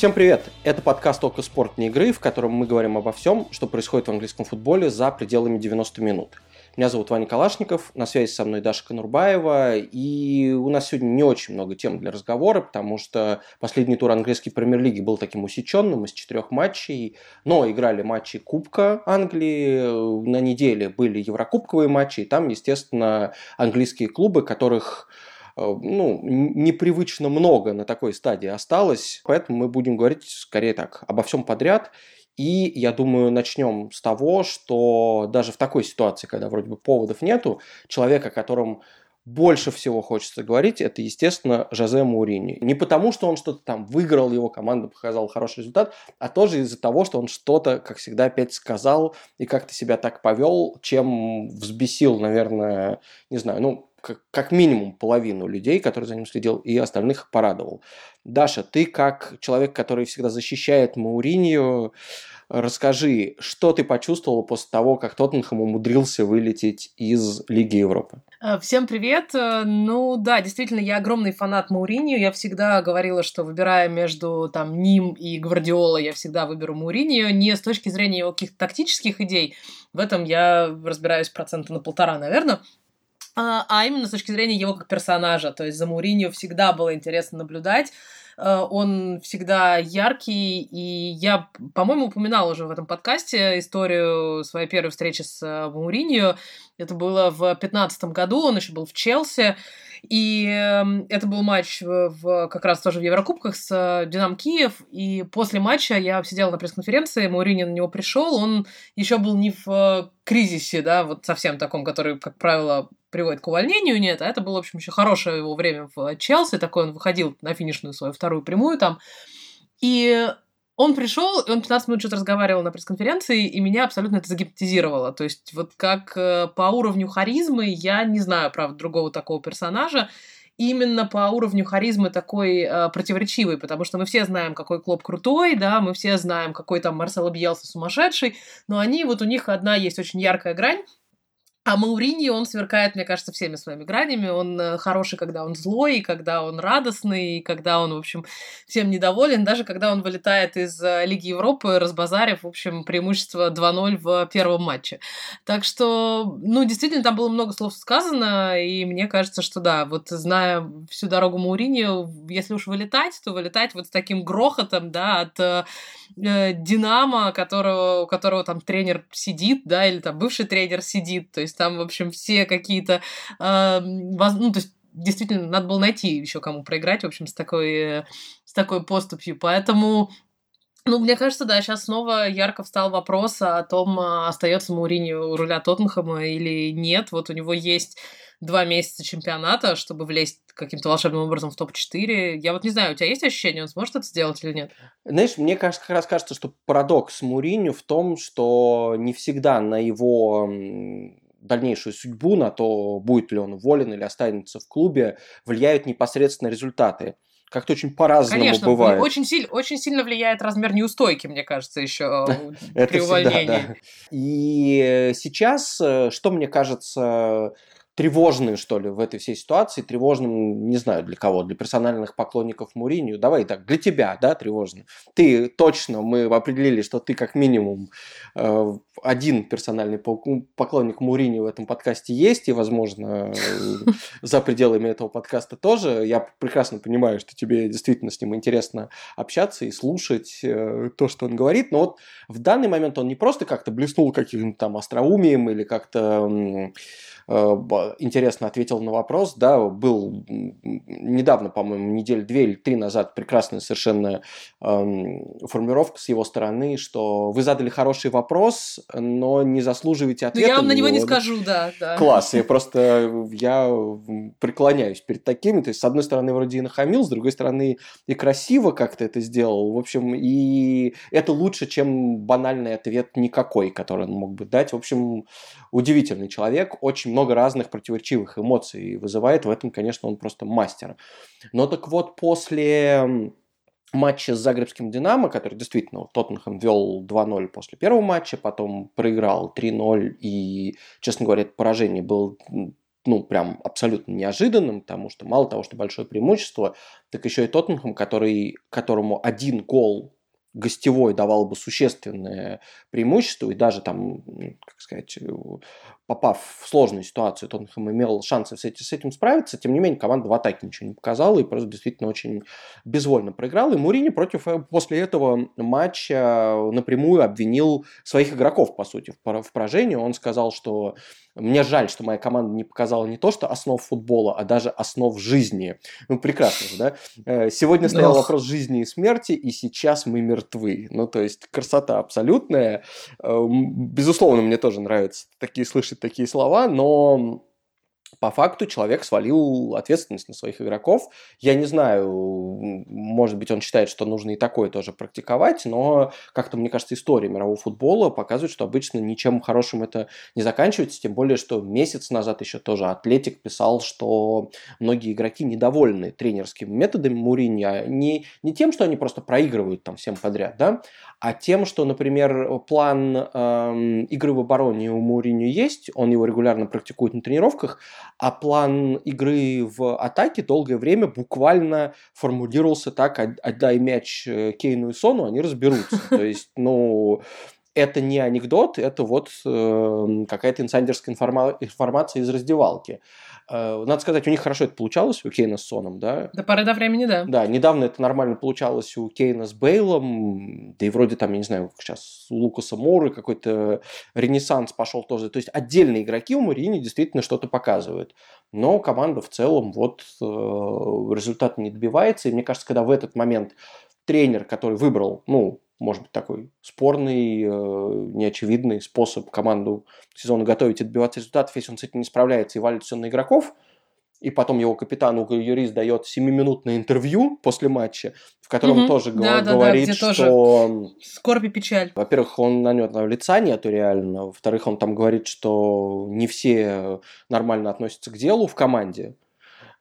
Всем привет! Это подкаст «Око спортной игры», в котором мы говорим обо всем, что происходит в английском футболе за пределами 90 минут. Меня зовут Ваня Калашников, на связи со мной Даша Конурбаева, и у нас сегодня не очень много тем для разговора, потому что последний тур английской премьер-лиги был таким усеченным из четырех матчей, но играли матчи Кубка Англии, на неделе были еврокубковые матчи, и там, естественно, английские клубы, которых ну, непривычно много на такой стадии осталось, поэтому мы будем говорить скорее так, обо всем подряд. И я думаю, начнем с того, что даже в такой ситуации, когда вроде бы поводов нету, человек, о котором больше всего хочется говорить, это, естественно, Жозе Маурини. Не потому, что он что-то там выиграл, его команда показала хороший результат, а тоже из-за того, что он что-то, как всегда, опять сказал и как-то себя так повел, чем взбесил, наверное, не знаю, ну, как, как минимум половину людей, которые за ним следил, и остальных порадовал. Даша, ты как человек, который всегда защищает Мауринью, расскажи, что ты почувствовала после того, как Тоттенхэм умудрился вылететь из Лиги Европы? Э, всем привет! Э, ну да, действительно, я огромный фанат Мауринью. Я всегда говорила, что выбирая между там Ним и Гвардиола, я всегда выберу Мауринью. Не с точки зрения его каких-то тактических идей. В этом я разбираюсь процента на полтора, наверное. А, а именно с точки зрения его как персонажа. То есть за Мourinho всегда было интересно наблюдать. Э, он всегда яркий, и я, по-моему, упоминала уже в этом подкасте историю своей первой встречи с э, Мауриньо. Это было в 2015 году, он еще был в Челси. И эм, это был матч в, как раз тоже в Еврокубках с э, Динам Киев. И после матча я сидела на пресс-конференции, Маурини на него пришел. Он еще был не в кризисе, да, вот совсем таком, который, как правило, приводит к увольнению, нет, а это было, в общем, еще хорошее его время в Челси, такой он выходил на финишную свою вторую прямую там, и он пришел, и он 15 минут что-то разговаривал на пресс-конференции, и меня абсолютно это загипнотизировало. То есть вот как э, по уровню харизмы я не знаю, правда, другого такого персонажа, именно по уровню харизмы такой э, противоречивый, потому что мы все знаем, какой Клоп крутой, да, мы все знаем, какой там Марсело Бьелса сумасшедший, но они, вот у них одна есть очень яркая грань, а Мауриньо, он сверкает, мне кажется, всеми своими гранями. Он э, хороший, когда он злой, и когда он радостный, и когда он, в общем, всем недоволен. Даже когда он вылетает из э, Лиги Европы, разбазарив, в общем, преимущество 2-0 в первом матче. Так что, ну, действительно, там было много слов сказано, и мне кажется, что да, вот зная всю дорогу Мауриньо, если уж вылетать, то вылетать вот с таким грохотом, да, от э Динамо, которого, у которого там тренер сидит, да, или там бывший тренер сидит, то есть там, в общем, все какие-то, э, воз... ну, то есть действительно, надо было найти еще кому проиграть, в общем, с такой, с такой поступью. Поэтому ну, мне кажется, да, сейчас снова ярко встал вопрос о том, а, остается Маурини у руля Тоттенхэма или нет. Вот у него есть два месяца чемпионата, чтобы влезть каким-то волшебным образом в топ-4. Я вот не знаю, у тебя есть ощущение, он сможет это сделать или нет? Знаешь, мне кажется, как раз кажется, что парадокс Муриню в том, что не всегда на его дальнейшую судьбу, на то, будет ли он уволен или останется в клубе, влияют непосредственно результаты. Как-то очень по-разному Конечно, бывает. Очень, силь, очень сильно влияет размер неустойки, мне кажется, еще при увольнении. И сейчас, э, что мне кажется тревожным, что ли, в этой всей ситуации, тревожным, не знаю для кого, для персональных поклонников Муринию. Давай так, для тебя, да, тревожно. Ты точно, мы определили, что ты как минимум э, один персональный поклонник Мурини в этом подкасте есть, и, возможно, за пределами этого подкаста тоже. Я прекрасно понимаю, что тебе действительно с ним интересно общаться и слушать э, то, что он говорит, но вот в данный момент он не просто как-то блеснул каким-то там остроумием или как-то Э, интересно ответил на вопрос. Да, был недавно, по-моему, неделю две или три назад прекрасная совершенно эм, формулировка с его стороны, что вы задали хороший вопрос, но не заслуживаете ответа. Но я вам на него не скажу, да, да. Класс, я просто я преклоняюсь перед такими. То есть, с одной стороны, вроде и нахамил, с другой стороны, и красиво как-то это сделал. В общем, и это лучше, чем банальный ответ никакой, который он мог бы дать. В общем, удивительный человек, очень много разных противоречивых эмоций вызывает, в этом, конечно, он просто мастер. Но так вот, после матча с Загребским Динамо, который действительно Тоттенхэм вел 2-0 после первого матча, потом проиграл 3-0, и, честно говоря, это поражение было ну, прям абсолютно неожиданным, потому что мало того, что большое преимущество, так еще и Тоттенхэм, который, которому один гол гостевой давал бы существенное преимущество, и даже там, как сказать, попав в сложную ситуацию, Тоттенхэм имел шансы с этим, с этим справиться. Тем не менее, команда в атаке ничего не показала и просто действительно очень безвольно проиграла. И Мурини против э, после этого матча напрямую обвинил своих игроков, по сути, в поражении. Он сказал, что мне жаль, что моя команда не показала не то, что основ футбола, а даже основ жизни. Ну, прекрасно же, да? Э, сегодня стоял Ох. вопрос жизни и смерти, и сейчас мы мертвы. Ну, то есть, красота абсолютная. Э, безусловно, мне тоже нравится такие слышать такие слова, но по факту человек свалил ответственность на своих игроков. Я не знаю, может быть, он считает, что нужно и такое тоже практиковать, но как-то, мне кажется, история мирового футбола показывает, что обычно ничем хорошим это не заканчивается, тем более, что месяц назад еще тоже Атлетик писал, что многие игроки недовольны тренерскими методами Муринья, не, не тем, что они просто проигрывают там всем подряд, да, а тем, что, например, план эм, игры в обороне у Муриньо есть, он его регулярно практикует на тренировках, а план игры в атаке долгое время буквально формулировался так, отдай мяч э, Кейну и Сону, они разберутся. То есть, ну, это не анекдот, это вот э, какая-то инсайдерская информа- информация из раздевалки. Э, надо сказать, у них хорошо это получалось, у Кейна с Соном, да? До поры до времени, да. Да, недавно это нормально получалось у Кейна с Бейлом, да и вроде там, я не знаю, сейчас у Лукаса Моры какой-то ренессанс пошел тоже. То есть отдельные игроки у Марини действительно что-то показывают. Но команда в целом вот э, результат не добивается. И мне кажется, когда в этот момент тренер, который выбрал, ну, может быть, такой спорный, э, неочевидный способ команду к сезону готовить и добиваться результатов, если он с этим не справляется и валит все на игроков, и потом его капитан Уго Юрис дает 7-минутное интервью после матча, в котором угу. тоже да, говорит, да, что... Тоже скорбь и печаль. Во-первых, он на него лица нету реально. Во-вторых, он там говорит, что не все нормально относятся к делу в команде.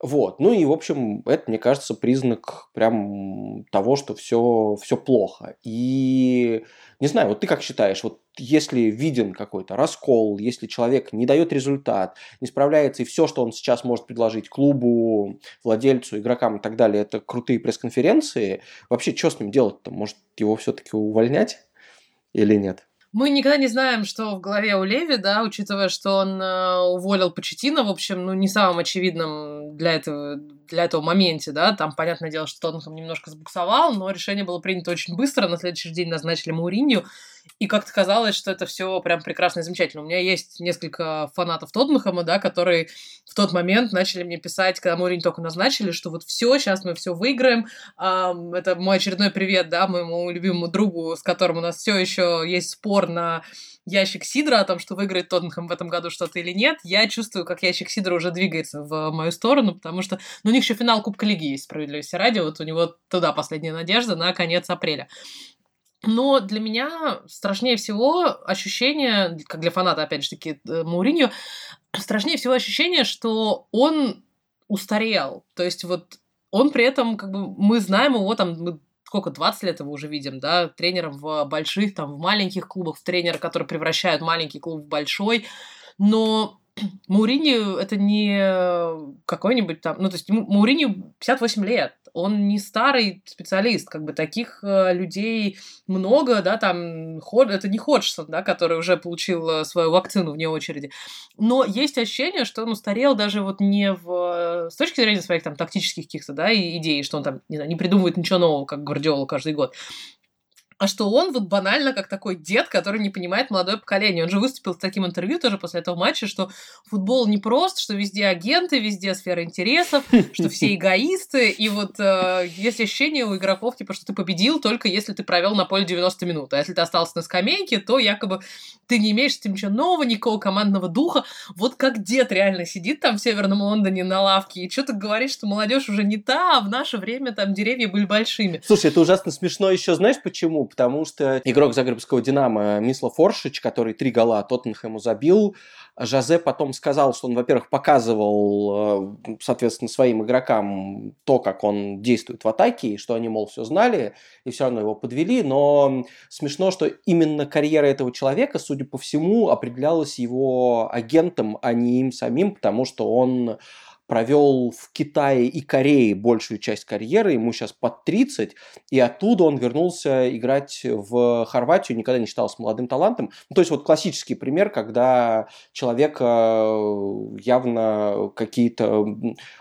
Вот. Ну и, в общем, это, мне кажется, признак прям того, что все, все плохо. И не знаю, вот ты как считаешь, вот если виден какой-то раскол, если человек не дает результат, не справляется, и все, что он сейчас может предложить клубу, владельцу, игрокам и так далее, это крутые пресс-конференции, вообще что с ним делать-то? Может его все-таки увольнять или нет? Мы никогда не знаем, что в голове у Леви, да, учитывая, что он э, уволил Почетина, в общем, ну, не самым очевидным для этого, для этого моменте, да, там, понятное дело, что Тоттенхэм немножко сбуксовал, но решение было принято очень быстро, на следующий день назначили Мауринью, и как-то казалось, что это все прям прекрасно и замечательно. У меня есть несколько фанатов Тоттенхэма, да, которые в тот момент начали мне писать, когда Муринь только назначили, что вот все, сейчас мы все выиграем. Это мой очередной привет, да, моему любимому другу, с которым у нас все еще есть спор на ящик Сидра о том, что выиграет Тоттенхэм в этом году что-то или нет, я чувствую, как ящик Сидра уже двигается в мою сторону, потому что ну, у них еще финал Кубка Лиги есть, справедливости ради, вот у него туда последняя надежда на конец апреля. Но для меня страшнее всего ощущение, как для фаната, опять же таки, э, Мауриньо, страшнее всего ощущение, что он устарел. То есть вот он при этом, как бы, мы знаем его там, мы сколько, 20 лет его уже видим, да, тренером в больших, там, в маленьких клубах, в тренера, который превращает маленький клуб в большой, но Мауриньо это не какой-нибудь там, ну, то есть Мауриньо 58 лет, он не старый специалист, как бы таких э, людей много, да, там, Ход, это не Ходжсон, да, который уже получил э, свою вакцину вне очереди, но есть ощущение, что он устарел даже вот не в, с точки зрения своих там тактических каких-то, да, идей, что он там, не знаю, не придумывает ничего нового, как Гвардиола каждый год, а что он вот банально как такой дед, который не понимает молодое поколение. Он же выступил с таким интервью тоже после этого матча, что футбол не прост, что везде агенты, везде сфера интересов, что все эгоисты, и вот э, есть ощущение у игроков, типа, что ты победил только если ты провел на поле 90 минут, а если ты остался на скамейке, то якобы ты не имеешь с этим ничего нового, никакого командного духа. Вот как дед реально сидит там в Северном Лондоне на лавке и что-то говорит, что молодежь уже не та, а в наше время там деревья были большими. Слушай, это ужасно смешно еще, знаешь почему? Потому что игрок Загребского «Динамо» Мисло Форшич, который три гола Тоттенхэму забил, Жозе потом сказал, что он, во-первых, показывал, э, соответственно, своим игрокам то, как он действует в атаке, и что они, мол, все знали, и все равно его подвели. Но смешно, что именно карьера этого человека, судя по всему, определялась его агентом, а не им самим, потому что он провел в Китае и Корее большую часть карьеры, ему сейчас под 30, и оттуда он вернулся играть в Хорватию, никогда не считался молодым талантом. Ну, то есть вот классический пример, когда человека явно какие-то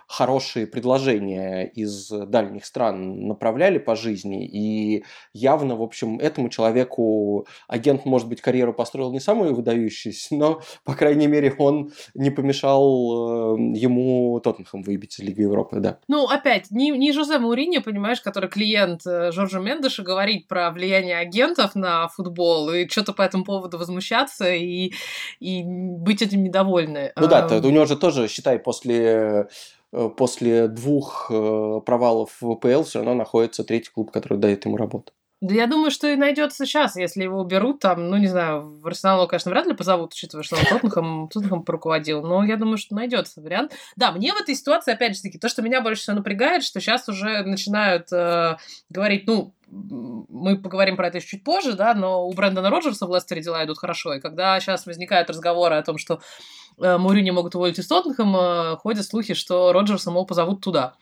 хорошие предложения из дальних стран направляли по жизни, и явно, в общем, этому человеку агент, может быть, карьеру построил не самую выдающуюся, но, по крайней мере, он не помешал э, ему Тоттенхэм выбить из Лиги Европы, да. Ну, опять, не, не Жозе Мауриньо, понимаешь, который клиент э, Жоржа Мендеша, говорит про влияние агентов на футбол и что-то по этому поводу возмущаться и, и быть этим недовольны. Ну да, у него же тоже, считай, после Э, после двух э, провалов в ВПЛ все равно находится третий клуб, который дает ему работу. Да я думаю, что и найдется сейчас, если его уберут, там, ну, не знаю, в Арсенал, конечно, вряд ли позовут, учитывая, что он Тоттенхэм, Тоттенхэм поруководил, но я думаю, что найдется вариант. Да, мне в этой ситуации, опять же таки, то, что меня больше всего напрягает, что сейчас уже начинают э, говорить, ну, мы поговорим про это чуть позже, да, но у Брэндона Роджерса в Лестере дела идут хорошо, и когда сейчас возникают разговоры о том, что э, Мourinho могут уволить из Тоттенхэма, ходят слухи, что Роджерса, мол, позовут туда.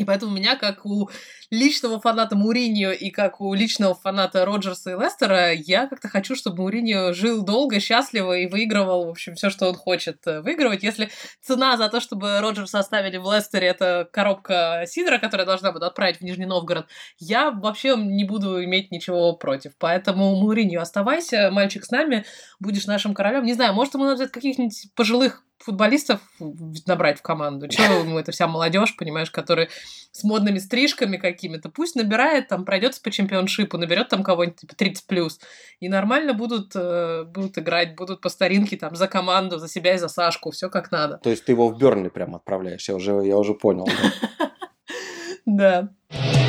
И поэтому меня, как у личного фаната Муриньо и как у личного фаната Роджерса и Лестера, я как-то хочу, чтобы Муриньо жил долго, счастливо и выигрывал, в общем, все, что он хочет э, выигрывать. Если цена за то, чтобы Роджерса оставили в Лестере, это коробка сидра, которая должна буду отправить в Нижний Новгород, я вообще не буду иметь ничего против. Поэтому, Муриньо, оставайся, мальчик с нами, будешь нашим королем. Не знаю, может, ему надо взять каких-нибудь пожилых футболистов набрать в команду. Чего ему эта вся молодежь, понимаешь, которые с модными стрижками какими-то. Пусть набирает, там, пройдется по чемпионшипу, наберет там кого-нибудь типа 30 плюс. И нормально будут, э, будут играть, будут по старинке там за команду, за себя и за Сашку, все как надо. То есть ты его в Бернли прям отправляешь, я уже, я уже понял. Да.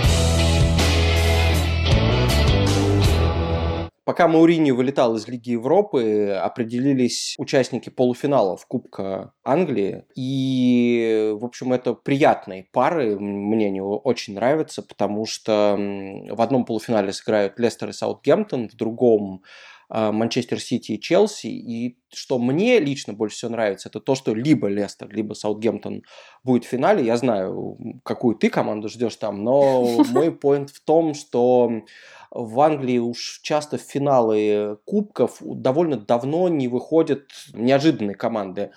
Пока Маурини вылетал из Лиги Европы, определились участники полуфиналов Кубка Англии. И, в общем, это приятные пары. Мне они очень нравятся, потому что в одном полуфинале сыграют Лестер и Саутгемптон, в другом Манчестер Сити и Челси. И что мне лично больше всего нравится, это то, что либо Лестер, либо Саутгемптон будет в финале. Я знаю, какую ты команду ждешь там, но мой поинт в том, что в Англии уж часто в финалы кубков довольно давно не выходят неожиданные команды.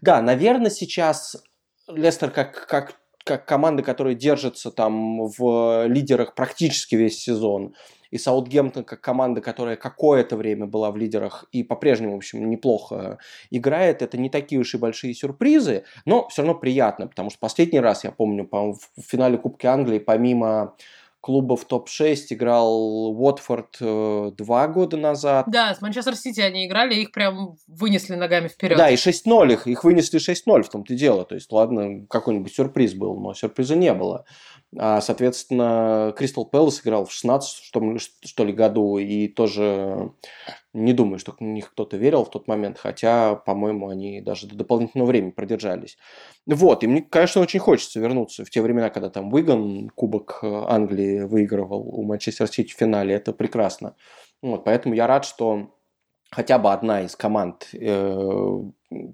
Да, наверное, сейчас Лестер как, как как команда, которая держится там в лидерах практически весь сезон, и Саутгемптон как команда, которая какое-то время была в лидерах и по-прежнему, в общем, неплохо играет, это не такие уж и большие сюрпризы, но все равно приятно, потому что последний раз, я помню, по в финале Кубки Англии, помимо клубов топ-6 играл Уотфорд э, два года назад. Да, с Манчестер Сити они играли, их прям вынесли ногами вперед. Да, и 6-0 их, их вынесли 6-0 в том-то и дело. То есть, ладно, какой-нибудь сюрприз был, но сюрприза не было. А, соответственно, Кристал Пэлас играл в 16 что, что ли году, и тоже не думаю, что в них кто-то верил в тот момент, хотя, по-моему, они даже до дополнительного времени продержались. Вот, и мне, конечно, очень хочется вернуться в те времена, когда там Уиган Кубок Англии выигрывал у Манчестер Сити в финале, это прекрасно. Вот, поэтому я рад, что хотя бы одна из команд, э,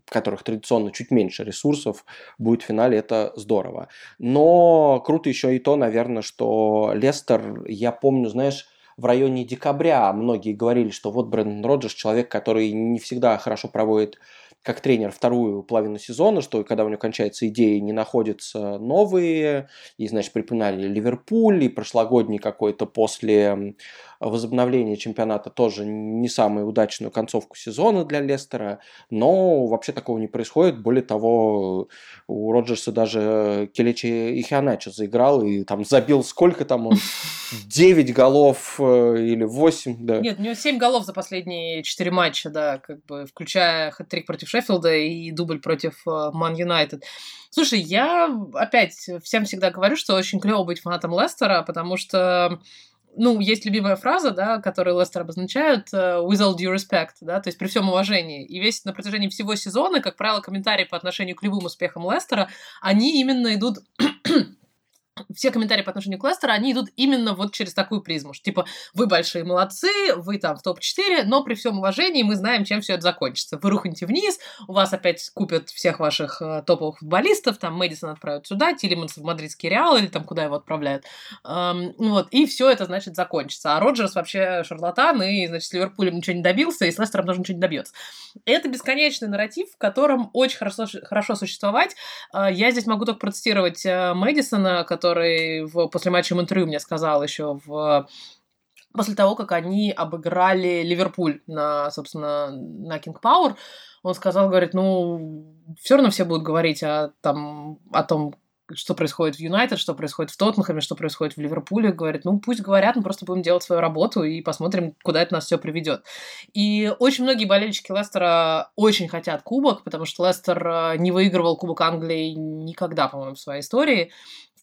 которых традиционно чуть меньше ресурсов, будет в финале, это здорово. Но круто еще и то, наверное, что Лестер, я помню, знаешь, в районе декабря многие говорили, что вот Брэндон Роджерс человек, который не всегда хорошо проводит как тренер вторую половину сезона, что когда у него кончается идея, не находятся новые, и, значит, припоминали Ливерпуль, и прошлогодний какой-то после возобновления чемпионата тоже не самую удачную концовку сезона для Лестера, но вообще такого не происходит. Более того, у Роджерса даже Келечи Ихианачо заиграл и там забил сколько там он? 9 голов э, или 8, да. Нет, у него 7 голов за последние 4 матча, да, как бы включая хэт-трик против Шеффилда и дубль против э, Ман Юнайтед. Слушай, я опять всем всегда говорю, что очень клево быть фанатом Лестера, потому что ну, есть любимая фраза, да, которую Лестер обозначают with all due respect, да, то есть при всем уважении. И весь на протяжении всего сезона, как правило, комментарии по отношению к любым успехам Лестера, они именно идут все комментарии по отношению к Лестеру, они идут именно вот через такую призму. Что, типа, вы большие молодцы, вы там в топ-4, но при всем уважении мы знаем, чем все это закончится. Вы рухнете вниз, у вас опять купят всех ваших э, топовых футболистов, там Мэдисон отправят сюда, Тилиманс в мадридский Реал или там куда его отправляют. Эм, вот, и все это, значит, закончится. А Роджерс вообще шарлатан, и, значит, с Ливерпулем ничего не добился, и с Лестером тоже ничего не добьется. Это бесконечный нарратив, в котором очень хорошо, хорошо существовать. Э, я здесь могу только процитировать э, Мэдисона, который который в, после матча Монтрю мне сказал еще в после того, как они обыграли Ливерпуль на, собственно, на King Power, он сказал, говорит, ну, все равно все будут говорить о, там, о том, что происходит в Юнайтед, что происходит в Тоттенхэме, что происходит в Ливерпуле, говорит, ну пусть говорят, мы просто будем делать свою работу и посмотрим, куда это нас все приведет. И очень многие болельщики Лестера очень хотят кубок, потому что Лестер э, не выигрывал Кубок Англии никогда, по-моему, в своей истории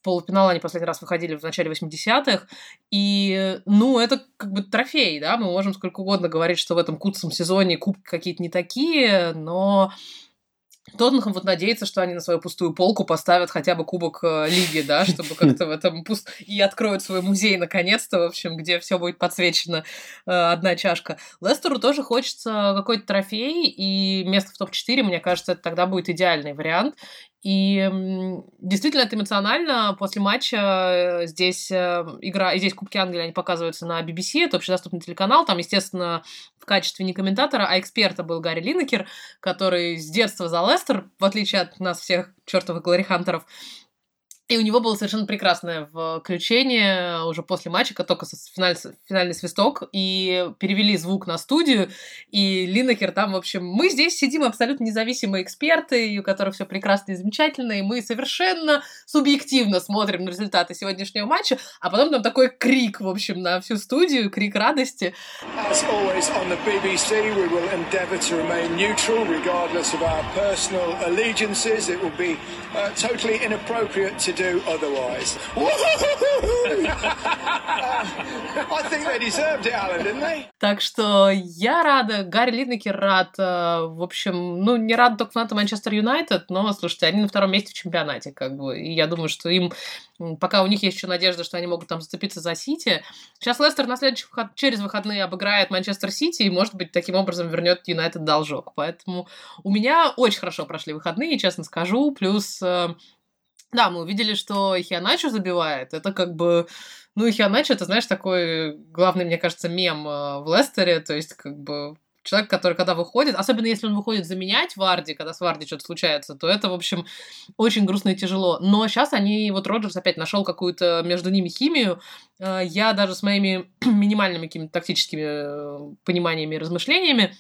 полуфинал они последний раз выходили в начале 80-х. И, ну, это как бы трофей, да, мы можем сколько угодно говорить, что в этом куцом сезоне кубки какие-то не такие, но Тоттенхэм вот надеется, что они на свою пустую полку поставят хотя бы кубок э, лиги, да, чтобы как-то в этом пуст... И откроют свой музей наконец-то, в общем, где все будет подсвечено э, одна чашка. Лестеру тоже хочется какой-то трофей, и место в топ-4, мне кажется, это тогда будет идеальный вариант. И действительно, это эмоционально. После матча э, здесь э, игра, и здесь Кубки Англии, они показываются на BBC, это общедоступный телеканал. Там, естественно, в качестве не комментатора, а эксперта был Гарри Линнекер, который с детства за Лестер, в отличие от нас всех чертовых Глори Хантеров, и у него было совершенно прекрасное включение уже после матча, как только финаль, финальный свисток, и перевели звук на студию, и Линнекер там, в общем, мы здесь сидим абсолютно независимые эксперты, у которых все прекрасно и замечательно, и мы совершенно субъективно смотрим на результаты сегодняшнего матча, а потом там такой крик, в общем, на всю студию, крик радости. As do otherwise. Так что я рада, Гарри Линнекер рад. Э, в общем, ну, не рад только фанатам Манчестер Юнайтед, но, слушайте, они на втором месте в чемпионате, как бы. И я думаю, что им, пока у них есть еще надежда, что они могут там зацепиться за Сити. Сейчас Лестер на следующий выход, через выходные обыграет Манчестер Сити и, может быть, таким образом вернет Юнайтед должок. Поэтому у меня очень хорошо прошли выходные, честно скажу. Плюс э, да, мы увидели, что Хианачо забивает. Это как бы... Ну, Хианачо, это, знаешь, такой главный, мне кажется, мем э, в Лестере. То есть, как бы, человек, который когда выходит, особенно если он выходит заменять Варди, когда с Варди что-то случается, то это, в общем, очень грустно и тяжело. Но сейчас они, вот Роджерс опять нашел какую-то между ними химию. Э, я даже с моими минимальными какими-то тактическими э, пониманиями и размышлениями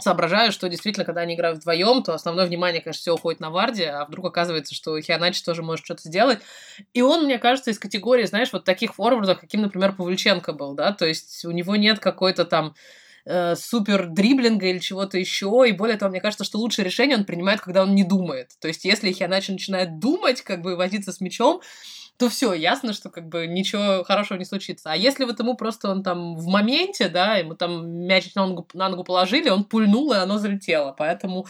соображаю, что действительно, когда они играют вдвоем, то основное внимание, конечно, все уходит на Варди, а вдруг оказывается, что Хианачи тоже может что-то сделать. И он, мне кажется, из категории, знаешь, вот таких форвардов, каким, например, Павлюченко был, да, то есть у него нет какой-то там э, супер дриблинга или чего-то еще, и более того, мне кажется, что лучшее решение он принимает, когда он не думает. То есть если Хианачи начинает думать, как бы возиться с мячом, то все, ясно, что как бы ничего хорошего не случится. А если вот ему просто он там в моменте, да, ему там мяч на ногу, на ногу положили, он пульнул, и оно залетело. Поэтому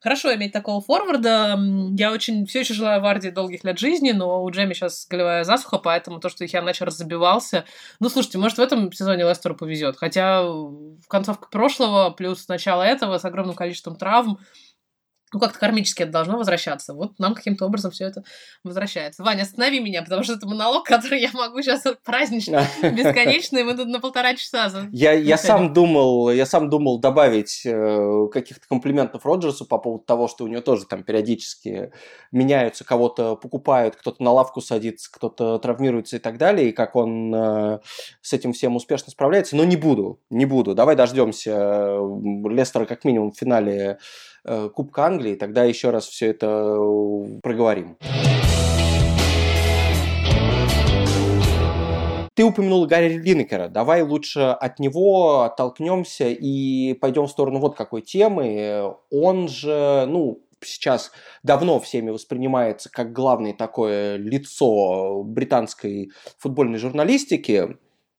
хорошо иметь такого форварда. Я очень все еще желаю Варди долгих лет жизни, но у Джейми сейчас голевая засуха, поэтому то, что я начал разобивался. Ну, слушайте, может, в этом сезоне Лестеру повезет. Хотя в концовке прошлого плюс начало этого с огромным количеством травм ну, как-то кармически это должно возвращаться. Вот нам каким-то образом все это возвращается. Ваня, останови меня, потому что это монолог, который я могу сейчас празднично, бесконечный, мы тут на полтора часа. Я, я сам думал, я сам думал добавить э, каких-то комплиментов Роджерсу по поводу того, что у него тоже там периодически меняются, кого-то покупают, кто-то на лавку садится, кто-то травмируется и так далее, и как он э, с этим всем успешно справляется. Но не буду, не буду. Давай дождемся э, Лестера как минимум в финале Кубка Англии, тогда еще раз все это э, проговорим. Ты упомянул Гарри Линнекера. Давай лучше от него оттолкнемся и пойдем в сторону вот какой темы. Он же, ну, сейчас давно всеми воспринимается как главное такое лицо британской футбольной журналистики.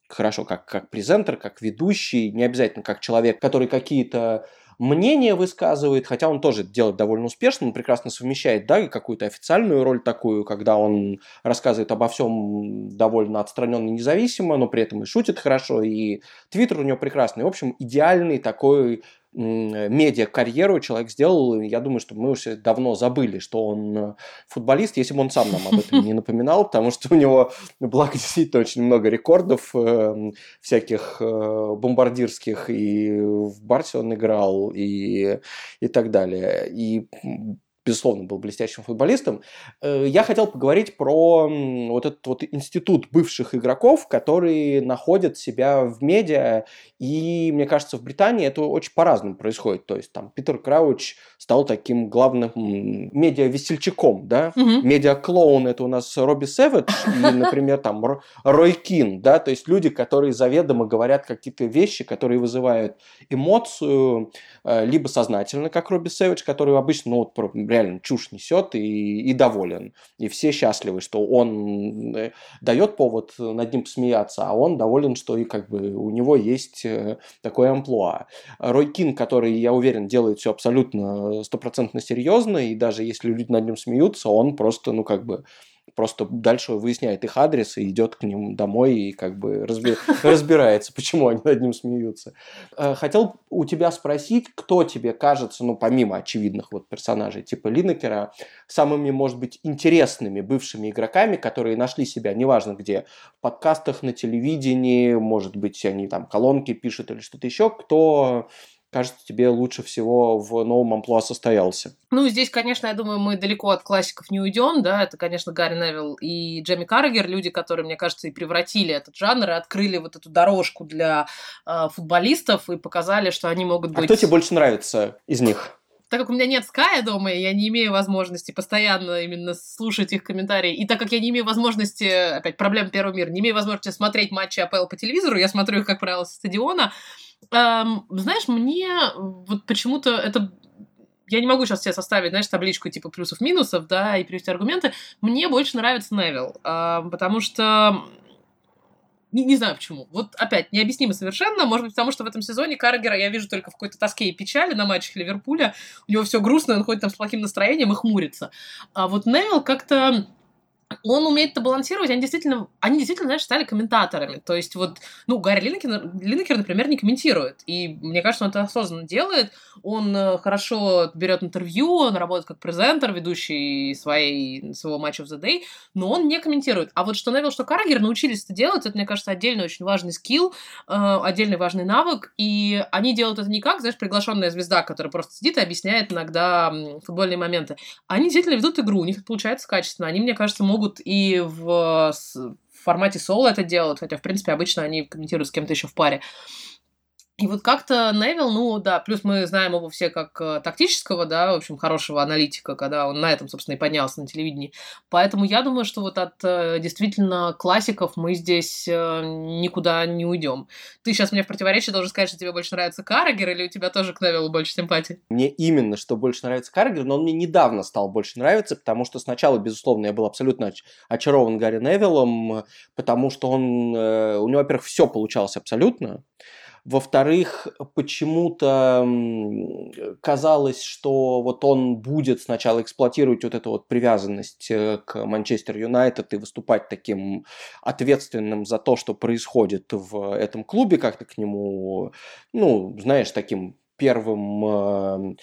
хорошо как, как презентер, как ведущий, не обязательно как человек, который какие-то мнение высказывает, хотя он тоже делает довольно успешно, он прекрасно совмещает, да, какую-то официальную роль такую, когда он рассказывает обо всем довольно отстраненно и независимо, но при этом и шутит хорошо, и твиттер у него прекрасный. В общем, идеальный такой медиа-карьеру человек сделал, я думаю, что мы уже давно забыли, что он э, футболист, если бы он сам нам об этом не напоминал, потому что у него, благо, действительно очень много рекордов э, всяких э, бомбардирских, и в Барсе он играл, и, и так далее. И безусловно, был блестящим футболистом. Э, я хотел поговорить про вот этот вот институт бывших игроков, которые находят себя в медиа, и, мне кажется, в Британии это очень по-разному происходит. То есть там Питер Крауч стал таким главным медиа-весельчаком, да? Угу. Медиа-клоун это у нас Робби Сэвидж и, например, там Рой Кин, да? То есть люди, которые заведомо говорят какие-то вещи, которые вызывают эмоцию, э, либо сознательно, как Робби Сэвидж, который обычно, ну, вот, реально чушь несет и, и доволен. И все счастливы, что он э, дает повод над ним посмеяться, а он доволен, что и как бы у него есть э, такое амплуа. Рой Кин, который, я уверен, делает все абсолютно стопроцентно серьезно, и даже если люди над ним смеются, он просто, ну, как бы просто дальше выясняет их адрес и идет к ним домой и как бы разби... разбирается, почему они над ним смеются. Э, хотел у тебя спросить, кто тебе кажется, ну, помимо очевидных вот персонажей типа Линнекера, самыми, может быть, интересными бывшими игроками, которые нашли себя, неважно где, в подкастах, на телевидении, может быть, они там колонки пишут или что-то еще, кто кажется, тебе лучше всего в новом амплуа состоялся? Ну, здесь, конечно, я думаю, мы далеко от классиков не уйдем, да, это, конечно, Гарри Невилл и Джемми Каррагер, люди, которые, мне кажется, и превратили этот жанр, и открыли вот эту дорожку для э, футболистов и показали, что они могут быть... А кто тебе больше нравится из них? так как у меня нет Ская дома, я не имею возможности постоянно именно слушать их комментарии, и так как я не имею возможности, опять, проблем первого мира, не имею возможности смотреть матчи АПЛ по телевизору, я смотрю их, как правило, со стадиона, эм, знаешь, мне вот почему-то это я не могу сейчас себе составить, знаешь, табличку типа плюсов-минусов, да, и привести аргументы. Мне больше нравится Невил, э, потому что не, не знаю почему. Вот опять, необъяснимо совершенно. Может быть, потому что в этом сезоне Каргера я вижу только в какой-то тоске и печали на матчах Ливерпуля. У него все грустно, он ходит там с плохим настроением и хмурится. А вот Невил как-то он умеет это балансировать, они действительно, они действительно, знаешь, стали комментаторами. То есть вот, ну, Гарри Линнекер, Линнекер, например, не комментирует. И мне кажется, он это осознанно делает. Он э, хорошо берет интервью, он работает как презентер, ведущий своей, своего матча в The Day, но он не комментирует. А вот что Невил, что Каргер научились это делать, это, мне кажется, отдельный очень важный скилл, э, отдельный важный навык. И они делают это не как, знаешь, приглашенная звезда, которая просто сидит и объясняет иногда футбольные моменты. Они действительно ведут игру, у них это получается качественно. Они, мне кажется, могут могут и в, формате соло это делать, хотя, в принципе, обычно они комментируют с кем-то еще в паре. И вот как-то Невил, ну да, плюс мы знаем его все как э, тактического, да, в общем, хорошего аналитика, когда он на этом, собственно, и поднялся на телевидении. Поэтому я думаю, что вот от э, действительно классиков мы здесь э, никуда не уйдем. Ты сейчас мне в противоречие должен сказать, что тебе больше нравится Каррагер, или у тебя тоже к Невилу больше симпатии? Мне именно, что больше нравится Каррагер, но он мне недавно стал больше нравиться, потому что сначала, безусловно, я был абсолютно очарован Гарри Невиллом, потому что он, у него, во-первых, все получалось абсолютно, во-вторых, почему-то казалось, что вот он будет сначала эксплуатировать вот эту вот привязанность э, к Манчестер Юнайтед и выступать таким ответственным за то, что происходит в этом клубе, как-то к нему, ну, знаешь, таким первым э,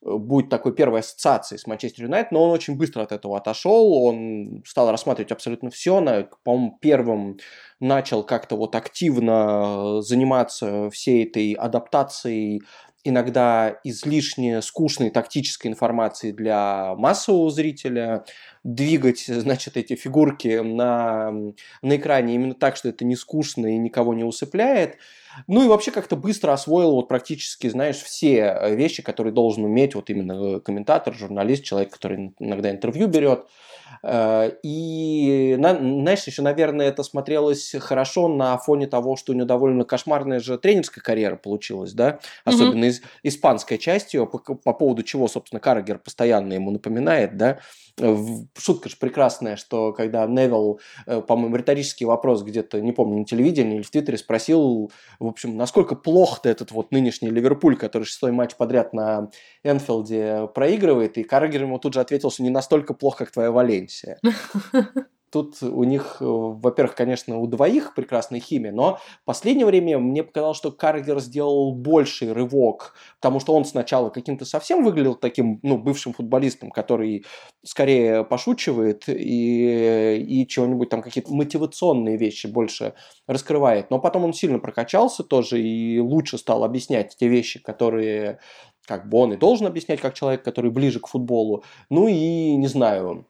будет такой первой ассоциацией с Манчестер Юнайтед, но он очень быстро от этого отошел, он стал рассматривать абсолютно все, на, по-моему, первым начал как-то вот активно заниматься всей этой адаптацией иногда излишне скучной тактической информации для массового зрителя, двигать, значит, эти фигурки на, на экране именно так, что это не скучно и никого не усыпляет. Ну и вообще как-то быстро освоил вот практически, знаешь, все вещи, которые должен уметь вот именно комментатор, журналист, человек, который иногда интервью берет. Э, и, знаешь, еще, наверное, это смотрелось хорошо на фоне того, что у него довольно кошмарная же тренерская карьера получилась, да, особенно mm-hmm. из, испанская часть ее, по, по поводу чего, собственно, Каррагер постоянно ему напоминает, да, Шутка же прекрасная, что когда Невилл, э, по-моему, риторический вопрос где-то, не помню, на телевидении или в Твиттере спросил, общем, насколько плох-то этот вот нынешний Ливерпуль, который шестой матч подряд на Энфилде проигрывает, и Каррагер ему тут же ответил, что не настолько плохо, как твоя Валенсия. Тут у них, э, во-первых, конечно, у двоих прекрасная химия, но в последнее время мне показалось, что Каргер сделал больший рывок, потому что он сначала каким-то совсем выглядел таким, ну, бывшим футболистом, который скорее пошучивает и, и чего-нибудь там, какие-то мотивационные вещи больше раскрывает. Но потом он сильно прокачался тоже и лучше стал объяснять те вещи, которые как бы он и должен объяснять как человек, который ближе к футболу. Ну и, не знаю,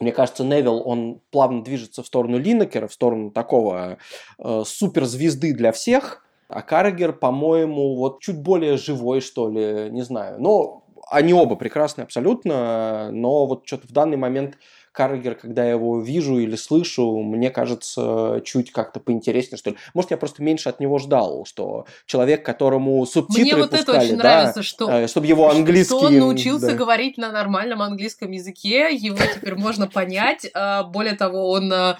мне кажется, Невилл, он плавно движется в сторону Линнекера, в сторону такого э, суперзвезды для всех, а Каррагер, по-моему, вот чуть более живой, что ли, не знаю. Но они оба прекрасны абсолютно, но вот что-то в данный момент Каргер, когда я его вижу или слышу, мне кажется, чуть как-то поинтереснее, что ли. Может, я просто меньше от него ждал, что человек, которому субтитры Мне вот пускали, это очень да, нравится, что, э, чтобы его английский... Что он научился да. говорить на нормальном английском языке, его теперь можно понять. А, более того, он э,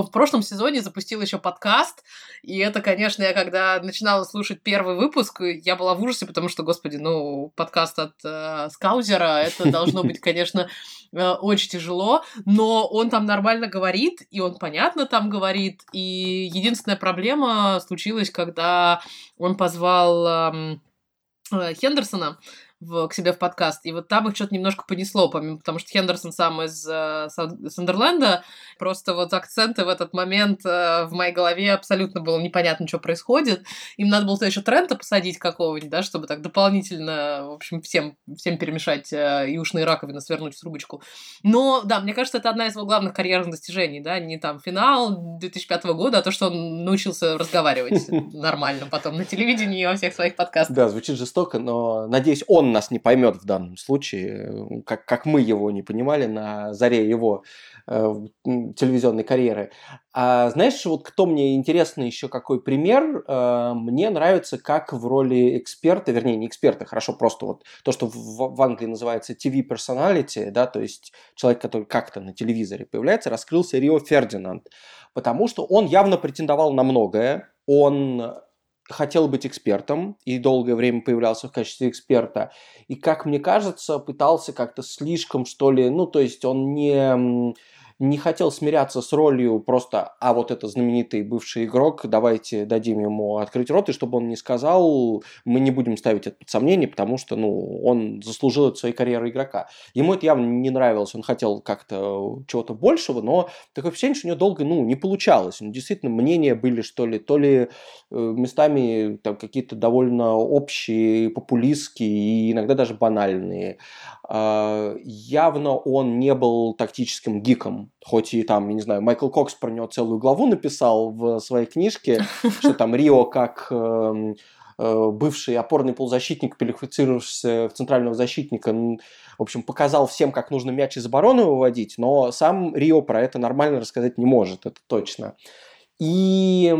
в прошлом сезоне запустил еще подкаст, и это, конечно, я когда начинала слушать первый выпуск, я была в ужасе, потому что, господи, ну, подкаст от э, Скаузера, это должно быть, конечно, э, очень тяжело, но он там нормально говорит, и он понятно там говорит, и единственная проблема случилась, когда он позвал э, Хендерсона, в, к себе в подкаст. И вот там их что-то немножко понесло, помимо, потому что Хендерсон сам из э, Сандерленда. Просто вот акценты в этот момент э, в моей голове абсолютно было непонятно, что происходит. Им надо было еще Трента посадить какого-нибудь, да, чтобы так дополнительно, в общем, всем, всем перемешать э, и ушные раковины, свернуть в трубочку. Но, да, мне кажется, это одна из его главных карьерных достижений, да, не там финал 2005 года, а то, что он научился разговаривать нормально потом на телевидении и во всех своих подкастах. Да, звучит жестоко, но надеюсь, он нас не поймет в данном случае, как, как мы его не понимали на заре его э, телевизионной карьеры. А знаешь, вот кто мне интересно еще какой пример? Э, мне нравится, как в роли эксперта, вернее, не эксперта, хорошо, просто вот то, что в, в Англии называется TV personality, да, то есть человек, который как-то на телевизоре появляется, раскрылся Рио Фердинанд, потому что он явно претендовал на многое, он хотел быть экспертом и долгое время появлялся в качестве эксперта. И, как мне кажется, пытался как-то слишком, что ли, ну, то есть он не не хотел смиряться с ролью просто, а вот это знаменитый бывший игрок, давайте дадим ему открыть рот, и чтобы он не сказал, мы не будем ставить это под сомнение, потому что, ну, он заслужил от своей карьеры игрока. Ему это явно не нравилось, он хотел как-то чего-то большего, но такое впечатление, что у него долго, ну, не получалось. Ну, действительно, мнения были, что ли, то ли э, местами там какие-то довольно общие, популистские и иногда даже банальные. А, явно он не был тактическим гиком, хоть и там, я не знаю, Майкл Кокс про него целую главу написал в своей книжке, что там Рио как эм, э, бывший опорный полузащитник, переквалифицировавшийся в центрального защитника, в общем, показал всем, как нужно мяч из обороны выводить, но сам Рио про это нормально рассказать не может, это точно. И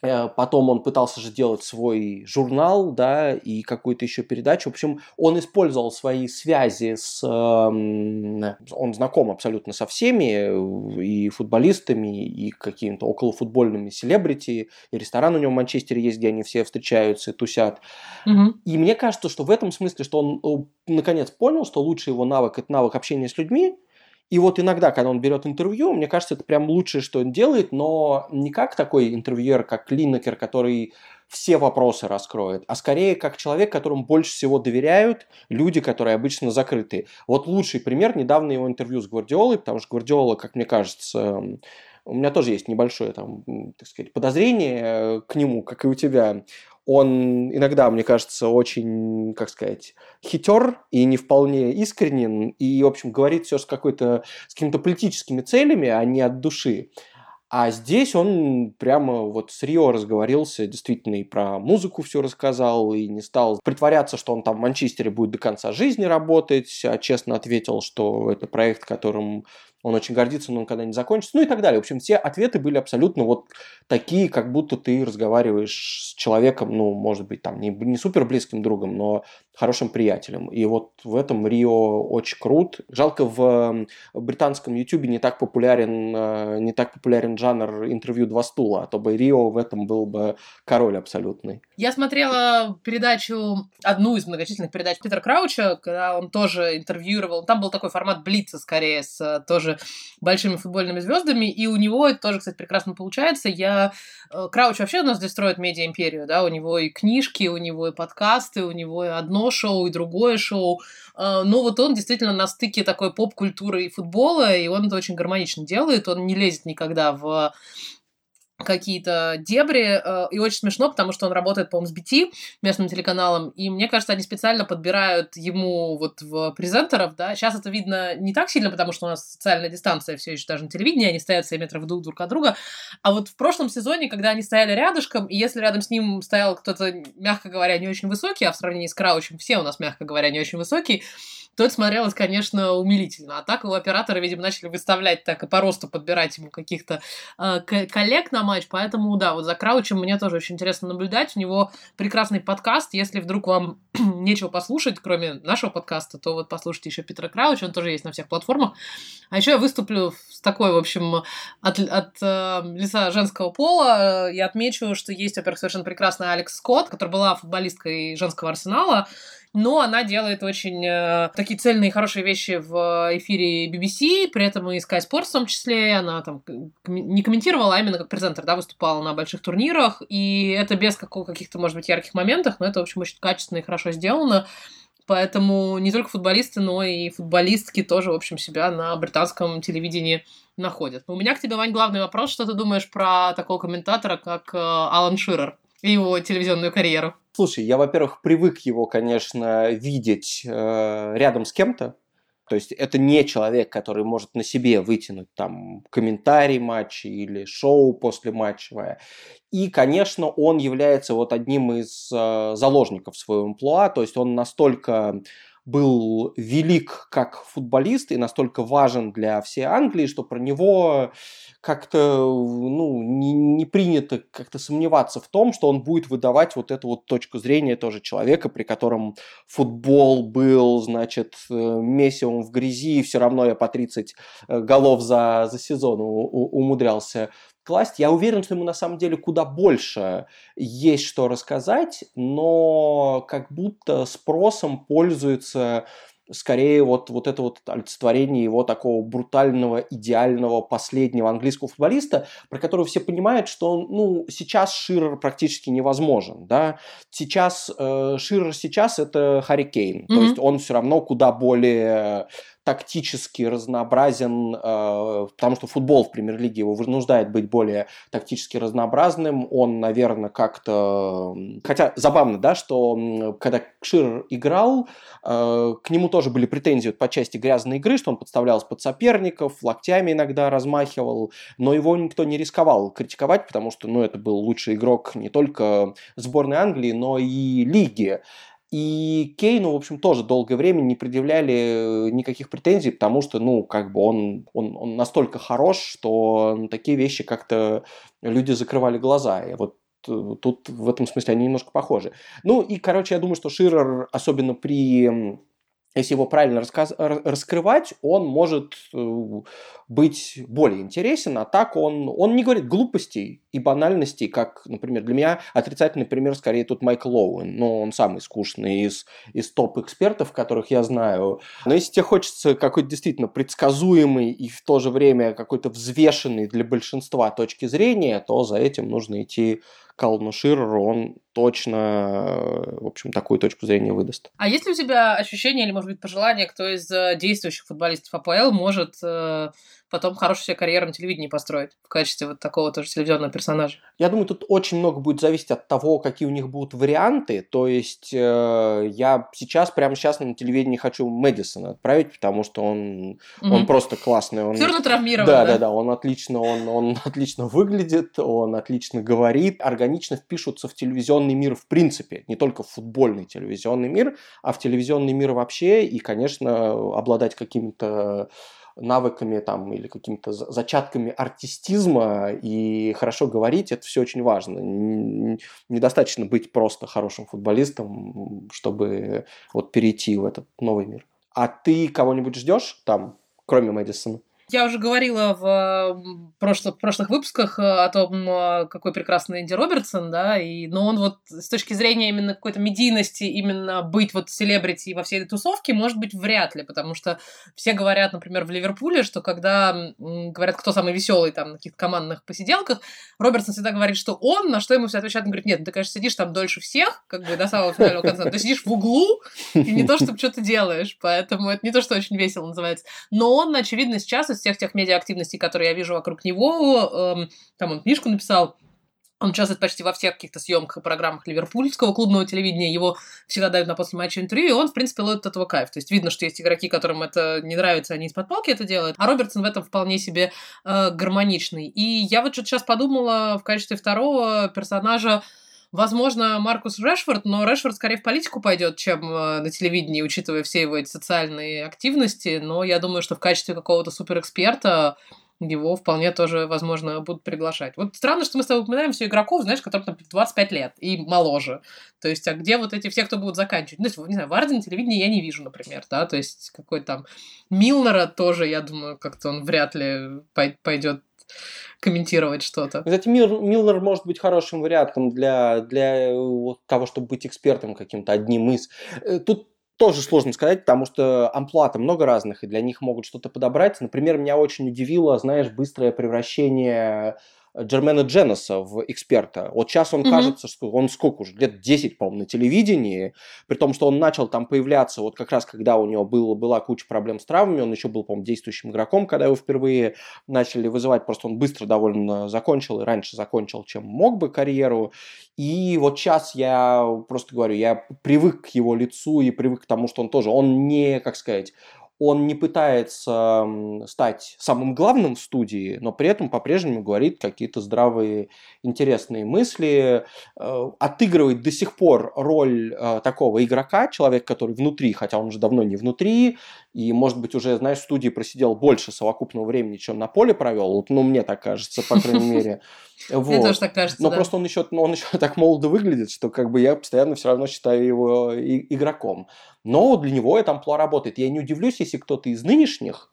потом он пытался же делать свой журнал, да, и какую-то еще передачу. В общем, он использовал свои связи с... Эм, он знаком абсолютно со всеми, э, и футболистами, и какими-то околофутбольными селебрити, и ресторан у него в Манчестере есть, где они все встречаются и тусят. Угу. И мне кажется, что в этом смысле, что он э, наконец понял, что лучший его навык – это навык общения с людьми, и вот иногда, когда он берет интервью, мне кажется, это прям лучшее, что он делает, но не как такой интервьюер, как Линнекер, который все вопросы раскроет, а скорее как человек, которому больше всего доверяют люди, которые обычно закрыты. Вот лучший пример, недавно его интервью с Гвардиолой, потому что Гвардиола, как мне кажется, у меня тоже есть небольшое там, так сказать, подозрение э, к нему, как и у тебя он иногда, мне кажется, очень, как сказать, хитер и не вполне искренен, и, в общем, говорит все с какой-то, с какими-то политическими целями, а не от души. А здесь он прямо вот с Рио разговорился, действительно и про музыку все рассказал, и не стал притворяться, что он там в Манчестере будет до конца жизни работать, а честно ответил, что это проект, которым он очень гордится, но он когда не закончится, ну и так далее. В общем, все ответы были абсолютно вот такие, как будто ты разговариваешь с человеком, ну, может быть, там, не, не супер близким другом, но хорошим приятелем. И вот в этом Рио очень крут. Жалко, в британском ютубе не так популярен, э, не так популярен жанр интервью «Два стула», а то бы Рио в этом был бы король абсолютный. Я смотрела передачу, одну из многочисленных передач Питера Крауча, когда он тоже интервьюировал. Там был такой формат Блица, скорее, с э, тоже большими футбольными звездами, и у него это тоже, кстати, прекрасно получается. Я... Э, Крауч вообще у нас здесь строит медиа-империю, да, у него и книжки, у него и подкасты, у него и одно шоу, и другое шоу. Э, но вот он действительно на стыке такой поп-культуры и футбола, и он это очень гармонично делает, он не лезет никогда в какие-то дебри, э, и очень смешно, потому что он работает, по-моему, с BT, местным телеканалом, и мне кажется, они специально подбирают ему вот в презентеров, да, сейчас это видно не так сильно, потому что у нас социальная дистанция все еще даже на телевидении, они стоят 7 метров друг, друг от друга, а вот в прошлом сезоне, когда они стояли рядышком, и если рядом с ним стоял кто-то, мягко говоря, не очень высокий, а в сравнении с Краучем все у нас, мягко говоря, не очень высокий, то это смотрелось, конечно, умилительно. А так его операторы, видимо, начали выставлять так и по росту подбирать ему каких-то э, коллег на матч. Поэтому, да, вот за Краучем мне тоже очень интересно наблюдать. У него прекрасный подкаст. Если вдруг вам нечего послушать, кроме нашего подкаста, то вот послушайте еще Питера Крауча. Он тоже есть на всех платформах. А еще я выступлю с такой, в общем, от, от э, лица женского пола. Я отмечу, что есть, во-первых, совершенно прекрасная Алекс Скотт, которая была футболисткой женского арсенала но она делает очень э, такие цельные хорошие вещи в эфире BBC, при этом и Sky Sports в том числе, она там не комментировала, а именно как презентер, да, выступала на больших турнирах, и это без каких-то, может быть, ярких моментов, но это, в общем, очень качественно и хорошо сделано. Поэтому не только футболисты, но и футболистки тоже, в общем, себя на британском телевидении находят. У меня к тебе, Вань, главный вопрос. Что ты думаешь про такого комментатора, как э, Алан Ширер его телевизионную карьеру? Слушай, я, во-первых, привык его, конечно, видеть э, рядом с кем-то. То есть это не человек, который может на себе вытянуть там комментарий матча или шоу после матчевое. И, конечно, он является вот одним из э, заложников своего амплуа, то есть он настолько был велик как футболист и настолько важен для всей Англии, что про него как-то ну, не, не принято как-то сомневаться в том, что он будет выдавать вот эту вот точку зрения тоже человека, при котором футбол был, значит, э, месивом в грязи, и все равно я по 30 э, голов за, за сезон умудрялся класть. Я уверен, что ему на самом деле куда больше есть что рассказать, но как будто спросом пользуется скорее вот, вот это вот олицетворение его такого брутального, идеального, последнего английского футболиста, про которого все понимают, что он, ну, сейчас Ширер практически невозможен, да, сейчас, э, Ширер сейчас это Харри Кейн, mm-hmm. то есть он все равно куда более тактически разнообразен, э, потому что футбол в премьер-лиге его вынуждает быть более тактически разнообразным. Он, наверное, как-то... Хотя забавно, да, что когда Шир играл, э, к нему тоже были претензии по части грязной игры, что он подставлялся под соперников, локтями иногда размахивал, но его никто не рисковал критиковать, потому что, ну, это был лучший игрок не только сборной Англии, но и лиги. И Кейну, в общем, тоже долгое время не предъявляли э, никаких претензий, потому что, ну, как бы он, он, он настолько хорош, что такие вещи как-то люди закрывали глаза. И вот э, тут в этом смысле они немножко похожи. Ну и, короче, я думаю, что Ширер, особенно при если его правильно рассказ... раскрывать, он может э, быть более интересен, а так он, он не говорит глупостей и банальностей, как, например, для меня отрицательный пример скорее тут Майкл Оуэн, но он самый скучный из, из топ-экспертов, которых я знаю. Но если тебе хочется какой-то действительно предсказуемый и в то же время какой-то взвешенный для большинства точки зрения, то за этим нужно идти Калну Ширеру, он точно, в общем, такую точку зрения выдаст. А есть ли у тебя ощущение или, может быть, пожелание, кто из э, действующих футболистов АПЛ может э, потом хорошую себе карьеру на телевидении построить в качестве вот такого тоже телевизионного персонажа? Я думаю, тут очень много будет зависеть от того, какие у них будут варианты. То есть э, я сейчас, прямо сейчас на телевидении хочу Мэдисона отправить, потому что он, mm-hmm. он просто классный. Он, Все равно травмирован. Да, да, да, да, он отлично, он, он отлично выглядит, он отлично говорит, органично впишутся в телевизионный мир в принципе, не только в футбольный телевизионный мир, а в телевизионный мир вообще, и, конечно, обладать какими-то навыками там или какими-то зачатками артистизма и хорошо говорить, это все очень важно. Недостаточно быть просто хорошим футболистом, чтобы вот перейти в этот новый мир. А ты кого-нибудь ждешь там, кроме Мэдисона? Я уже говорила в прошлых, прошлых выпусках э, о том, э, какой прекрасный Энди Робертсон, да, и, но он вот с точки зрения именно какой-то медийности, именно быть вот селебрити во всей этой тусовке, может быть, вряд ли, потому что все говорят, например, в Ливерпуле, что когда говорят, кто самый веселый там на каких-то командных посиделках, Робертсон всегда говорит, что он, на что ему все отвечают, он говорит, нет, ты, конечно, сидишь там дольше всех, как бы до самого финального конца, ты сидишь в углу, и не то, чтобы что-то делаешь, поэтому это не то, что очень весело называется. Но он, очевидно, сейчас из всех тех медиа-активностей, которые я вижу вокруг него, эм, там он книжку написал, он участвует почти во всех каких-то съемках и программах ливерпульского клубного телевидения. Его всегда дают на после матча интервью, и он, в принципе, ловит этого кайф. То есть видно, что есть игроки, которым это не нравится, они из-под палки это делают. А Робертсон в этом вполне себе э, гармоничный. И я вот что-то сейчас подумала в качестве второго персонажа Возможно, Маркус Решфорд, но Решфорд скорее в политику пойдет, чем э, на телевидении, учитывая все его эти социальные активности. Но я думаю, что в качестве какого-то суперэксперта его вполне тоже, возможно, будут приглашать. Вот странно, что мы с тобой упоминаем все игроков, знаешь, которым там 25 лет и моложе. То есть, а где вот эти все, кто будут заканчивать? Ну, есть, не знаю, Варди на телевидении я не вижу, например, да, то есть, какой там Милнера тоже, я думаю, как-то он вряд ли пойдет комментировать что-то. Кстати, Мил, Милнер может быть хорошим вариантом для, для вот того, чтобы быть экспертом каким-то, одним из. Э, тут тоже сложно сказать, потому что амплуата много разных, и для них могут что-то подобрать. Например, меня очень удивило, знаешь, быстрое превращение Джермена Дженнеса в эксперта. Вот сейчас он mm-hmm. кажется, что он сколько уже, лет 10, по-моему, на телевидении, при том, что он начал там появляться вот как раз, когда у него было, была куча проблем с травмами, он еще был, по-моему, действующим игроком, когда его впервые начали вызывать, просто он быстро довольно закончил, и раньше закончил, чем мог бы карьеру. И вот сейчас я просто говорю, я привык к его лицу и привык к тому, что он тоже, он не, как сказать, он не пытается стать самым главным в студии, но при этом по-прежнему говорит какие-то здравые, интересные мысли, э, отыгрывает до сих пор роль э, такого игрока, человек, который внутри, хотя он уже давно не внутри, и, может быть, уже, знаешь, в студии просидел больше совокупного времени, чем на поле провел, ну, мне так кажется, по крайней мере. Вот. Мне тоже так кажется, Но просто он еще, он еще так молодо выглядит, что как бы я постоянно все равно считаю его игроком. Но для него это амплуа работает. Я не удивлюсь, если кто-то из нынешних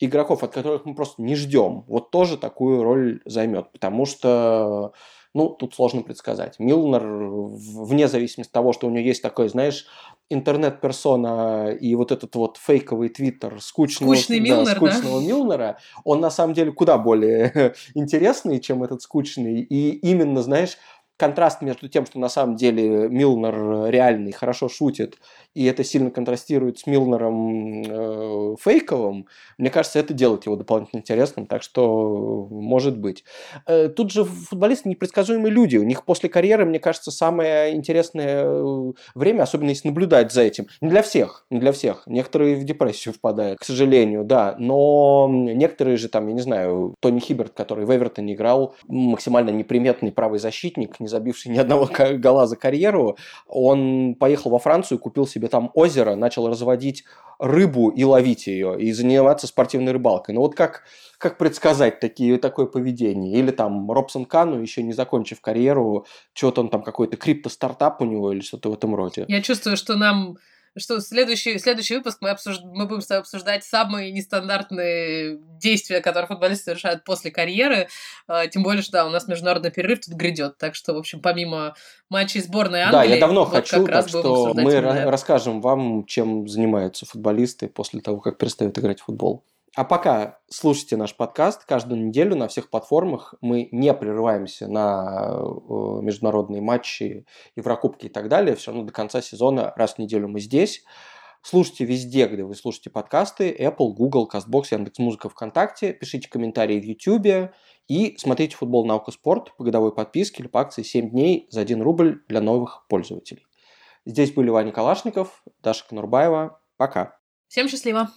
игроков, от которых мы просто не ждем, вот тоже такую роль займет. Потому что, ну, тут сложно предсказать. Милнер, вне зависимости от того, что у него есть такой, знаешь, интернет-персона и вот этот вот фейковый твиттер скучного, Скучный да, Милнер, скучного да? Милнера, он на самом деле куда более интересный, чем этот скучный. И именно, знаешь, контраст между тем, что на самом деле Милнер реальный, хорошо шутит, и это сильно контрастирует с Милнером э, фейковым, мне кажется, это делает его дополнительно интересным, так что может быть. Э, тут же футболисты непредсказуемые люди, у них после карьеры, мне кажется, самое интересное э, время, особенно если наблюдать за этим. Не для всех, не для всех. Некоторые в депрессию впадают, к сожалению, да, но некоторые же там, я не знаю, Тони Хиберт, который в Эвертоне играл, максимально неприметный правый защитник, не забивший ни одного гола за карьеру, он поехал во Францию, купил себе себе там озеро, начал разводить рыбу и ловить ее, и заниматься спортивной рыбалкой. Ну вот как, как предсказать такие, такое поведение? Или там Робсон Кану, еще не закончив карьеру, что-то он там какой-то крипто-стартап у него или что-то в этом роде. Я чувствую, что нам что следующий, следующий выпуск мы, обсуж... мы будем с тобой обсуждать самые нестандартные действия, которые футболисты совершают после карьеры. А, тем более, что да, у нас международный перерыв тут грядет. Так что, в общем, помимо матчей сборной Англии... Да, я давно вот хочу, так что мы именно. расскажем вам, чем занимаются футболисты после того, как перестают играть в футбол. А пока слушайте наш подкаст, каждую неделю на всех платформах мы не прерываемся на э, международные матчи, Еврокубки и так далее. Все равно до конца сезона раз в неделю мы здесь. Слушайте везде, где вы слушаете подкасты. Apple, Google, CastBox, Яндекс.Музыка, ВКонтакте. Пишите комментарии в YouTube. И смотрите футбол, наука, спорт по годовой подписке или по акции 7 дней за 1 рубль для новых пользователей. Здесь были Ваня Калашников, Даша Конурбаева. Пока. Всем счастливо.